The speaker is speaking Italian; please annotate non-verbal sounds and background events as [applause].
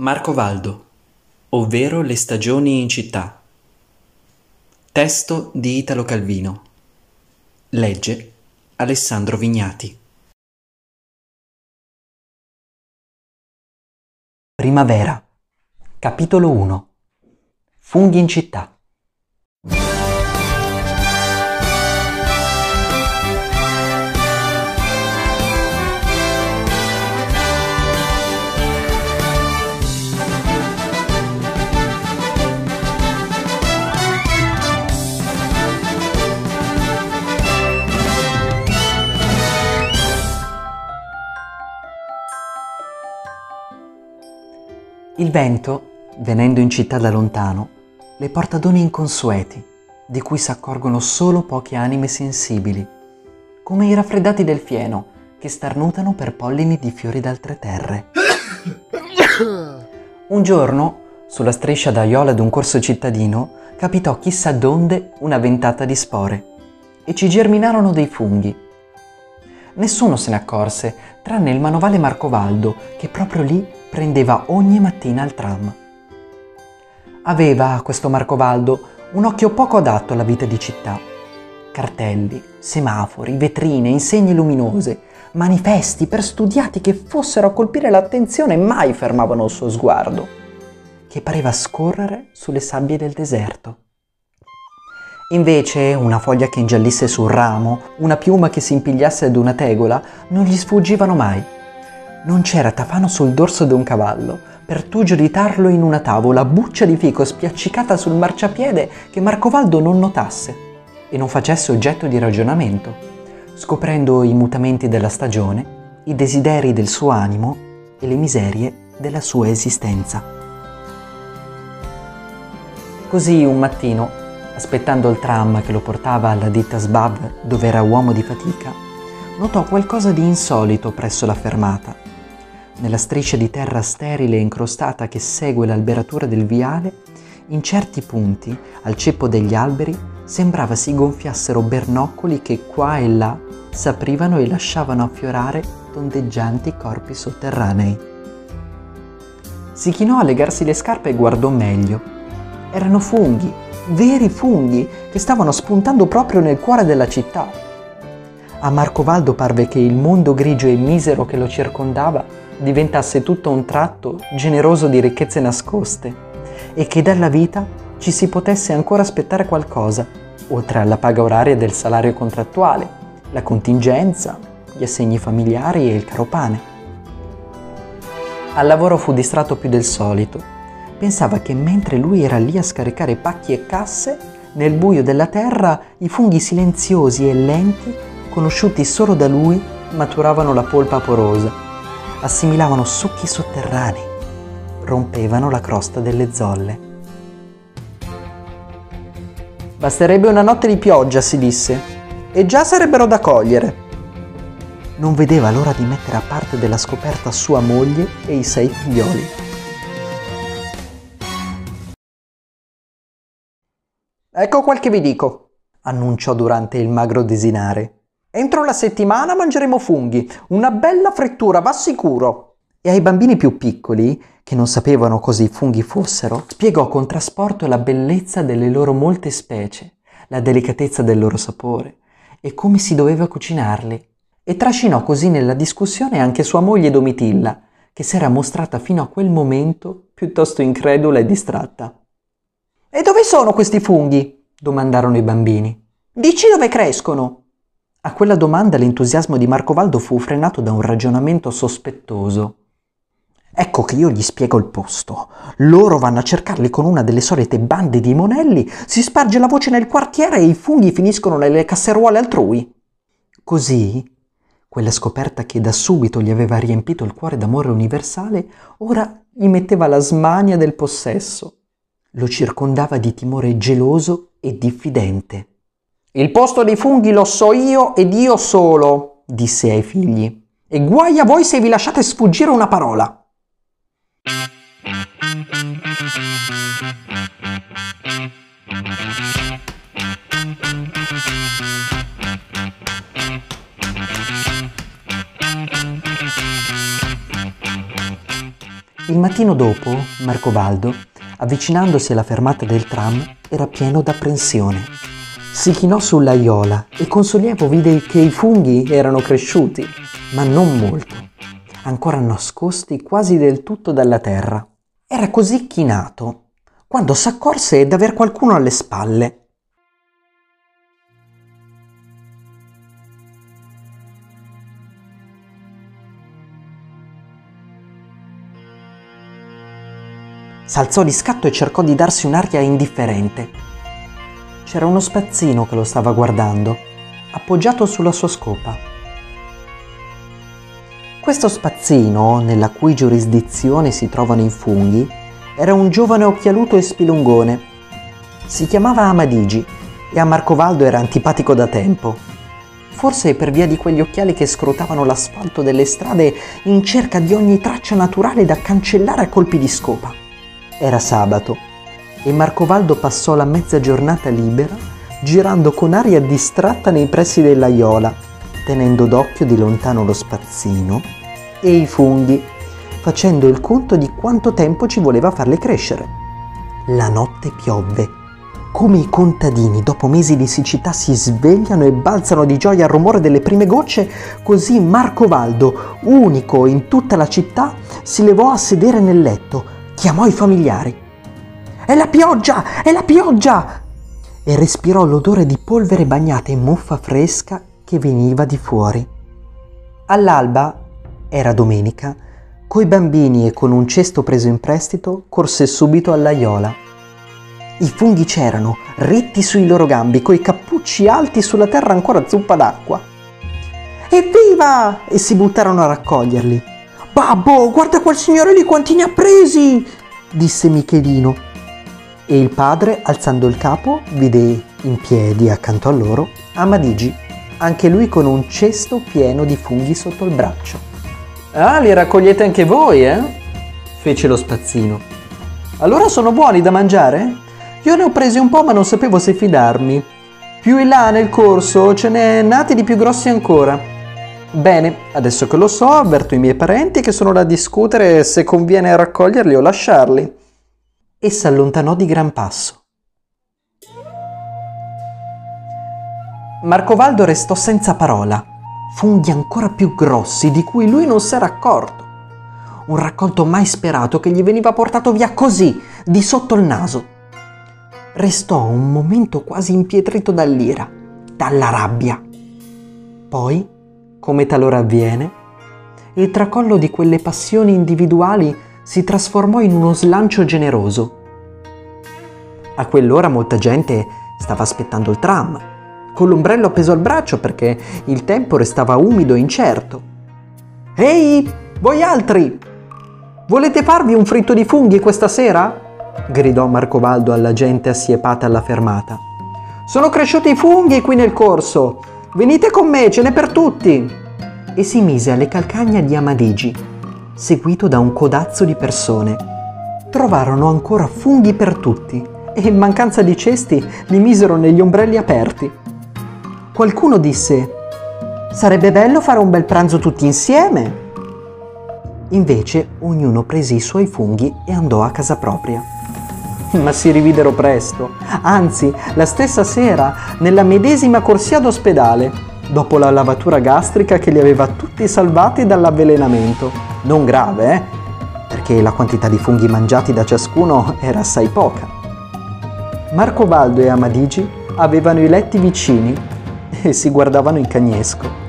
Marco Valdo, ovvero Le stagioni in città. Testo di Italo Calvino. Legge Alessandro Vignati. Primavera. Capitolo 1. Funghi in città. Il vento, venendo in città da lontano, le porta doni inconsueti, di cui s'accorgono solo poche anime sensibili, come i raffreddati del fieno che starnutano per pollini di fiori d'altre terre. [coughs] Un giorno, sulla striscia d'aiola d'un corso cittadino, capitò chissà donde una ventata di spore e ci germinarono dei funghi. Nessuno se ne accorse, tranne il manovale Marcovaldo, che proprio lì prendeva ogni mattina il tram. Aveva, questo Marcovaldo, un occhio poco adatto alla vita di città. Cartelli, semafori, vetrine, insegne luminose, manifesti perstudiati che fossero a colpire l'attenzione mai fermavano il suo sguardo, che pareva scorrere sulle sabbie del deserto. Invece una foglia che ingiallisse sul ramo, una piuma che si impigliasse ad una tegola, non gli sfuggivano mai non c'era tafano sul dorso di un cavallo per tu giuditarlo in una tavola, buccia di fico spiaccicata sul marciapiede che Marcovaldo non notasse e non facesse oggetto di ragionamento, scoprendo i mutamenti della stagione, i desideri del suo animo e le miserie della sua esistenza. Così un mattino, aspettando il tram che lo portava alla ditta Sbav dove era uomo di fatica, notò qualcosa di insolito presso la fermata nella striscia di terra sterile e incrostata che segue l'alberatura del viale, in certi punti, al ceppo degli alberi, sembrava si gonfiassero bernoccoli che qua e là s'aprivano e lasciavano affiorare tondeggianti corpi sotterranei. Si chinò a legarsi le scarpe e guardò meglio. Erano funghi, veri funghi, che stavano spuntando proprio nel cuore della città. A Marcovaldo parve che il mondo grigio e misero che lo circondava diventasse tutto un tratto generoso di ricchezze nascoste e che dalla vita ci si potesse ancora aspettare qualcosa, oltre alla paga oraria del salario contrattuale, la contingenza, gli assegni familiari e il caro pane. Al lavoro fu distratto più del solito. Pensava che mentre lui era lì a scaricare pacchi e casse, nel buio della terra i funghi silenziosi e lenti, conosciuti solo da lui, maturavano la polpa porosa assimilavano succhi sotterranei, rompevano la crosta delle zolle. Basterebbe una notte di pioggia, si disse, e già sarebbero da cogliere. Non vedeva l'ora di mettere a parte della scoperta sua moglie e i sei figlioli. Ecco quel che vi dico, annunciò durante il magro desinare. Entro la settimana mangeremo funghi, una bella frittura, va sicuro. E ai bambini più piccoli, che non sapevano cosa i funghi fossero, spiegò con trasporto la bellezza delle loro molte specie, la delicatezza del loro sapore e come si doveva cucinarli. E trascinò così nella discussione anche sua moglie Domitilla, che s'era mostrata fino a quel momento piuttosto incredula e distratta. E dove sono questi funghi? domandarono i bambini. Dici dove crescono? A quella domanda l'entusiasmo di Marcovaldo fu frenato da un ragionamento sospettoso. Ecco che io gli spiego il posto. Loro vanno a cercarli con una delle solite bande di monelli, si sparge la voce nel quartiere e i funghi finiscono nelle casseruole altrui. Così, quella scoperta che da subito gli aveva riempito il cuore d'amore universale, ora gli metteva la smania del possesso. Lo circondava di timore geloso e diffidente. Il posto dei funghi lo so io ed io solo, disse ai figli, e guai a voi se vi lasciate sfuggire una parola. Il mattino dopo, Marcovaldo, avvicinandosi alla fermata del tram, era pieno d'apprensione. Si chinò sull'aiola e con sollievo vide che i funghi erano cresciuti, ma non molto, ancora nascosti quasi del tutto dalla terra. Era così chinato quando s'accorse d'aver qualcuno alle spalle. S'alzò di scatto e cercò di darsi un'aria indifferente. C'era uno spazzino che lo stava guardando, appoggiato sulla sua scopa. Questo spazzino, nella cui giurisdizione si trovano i funghi, era un giovane occhialuto e spilungone. Si chiamava Amadigi e a Marcovaldo era antipatico da tempo. Forse per via di quegli occhiali che scrutavano l'asfalto delle strade in cerca di ogni traccia naturale da cancellare a colpi di scopa. Era sabato e Marcovaldo passò la mezza giornata libera girando con aria distratta nei pressi dell'aiola, tenendo d'occhio di lontano lo spazzino e i funghi, facendo il conto di quanto tempo ci voleva farli crescere. La notte piovve. Come i contadini dopo mesi di siccità si svegliano e balzano di gioia al rumore delle prime gocce, così Marcovaldo, unico in tutta la città, si levò a sedere nel letto, chiamò i familiari. È la pioggia! È la pioggia! E respirò l'odore di polvere bagnata in muffa fresca che veniva di fuori. All'alba, era domenica, coi bambini e con un cesto preso in prestito, corse subito all'aiola. I funghi c'erano, ritti sui loro gambi, coi cappucci alti sulla terra ancora zuppa d'acqua. Evviva! E si buttarono a raccoglierli. Babbo, guarda quel signore lì quanti ne ha presi! disse Michelino. E il padre, alzando il capo, vide in piedi accanto a loro Amadigi, anche lui con un cesto pieno di funghi sotto il braccio. Ah, li raccogliete anche voi, eh? fece lo spazzino. Allora sono buoni da mangiare? Io ne ho presi un po', ma non sapevo se fidarmi. Più in là nel corso ce n'è nati di più grossi ancora. Bene, adesso che lo so, avverto i miei parenti che sono da discutere se conviene raccoglierli o lasciarli. E s'allontanò di gran passo. Marcovaldo restò senza parola. Funghi ancora più grossi di cui lui non s'era accorto. Un raccolto mai sperato che gli veniva portato via così, di sotto il naso. Restò un momento quasi impietrito dall'ira, dalla rabbia. Poi come talora avviene, il tracollo di quelle passioni individuali si trasformò in uno slancio generoso. A quell'ora molta gente stava aspettando il tram, con l'ombrello appeso al braccio perché il tempo restava umido e incerto. Ehi, voi altri! Volete farvi un fritto di funghi questa sera? gridò Marcovaldo alla gente assiepata alla fermata. Sono cresciuti i funghi qui nel corso Venite con me, ce n'è per tutti! E si mise alle calcagna di Amadigi, seguito da un codazzo di persone. Trovarono ancora funghi per tutti e in mancanza di cesti li misero negli ombrelli aperti. Qualcuno disse, sarebbe bello fare un bel pranzo tutti insieme. Invece ognuno prese i suoi funghi e andò a casa propria. ma si rividero presto, anzi la stessa sera nella medesima corsia d'ospedale, dopo la lavatura gastrica che li aveva tutti salvati dall'avvelenamento. Non grave, eh? Perché la quantità di funghi mangiati da ciascuno era assai poca. Marco Baldo e Amadigi avevano i letti vicini e si guardavano in cagnesco.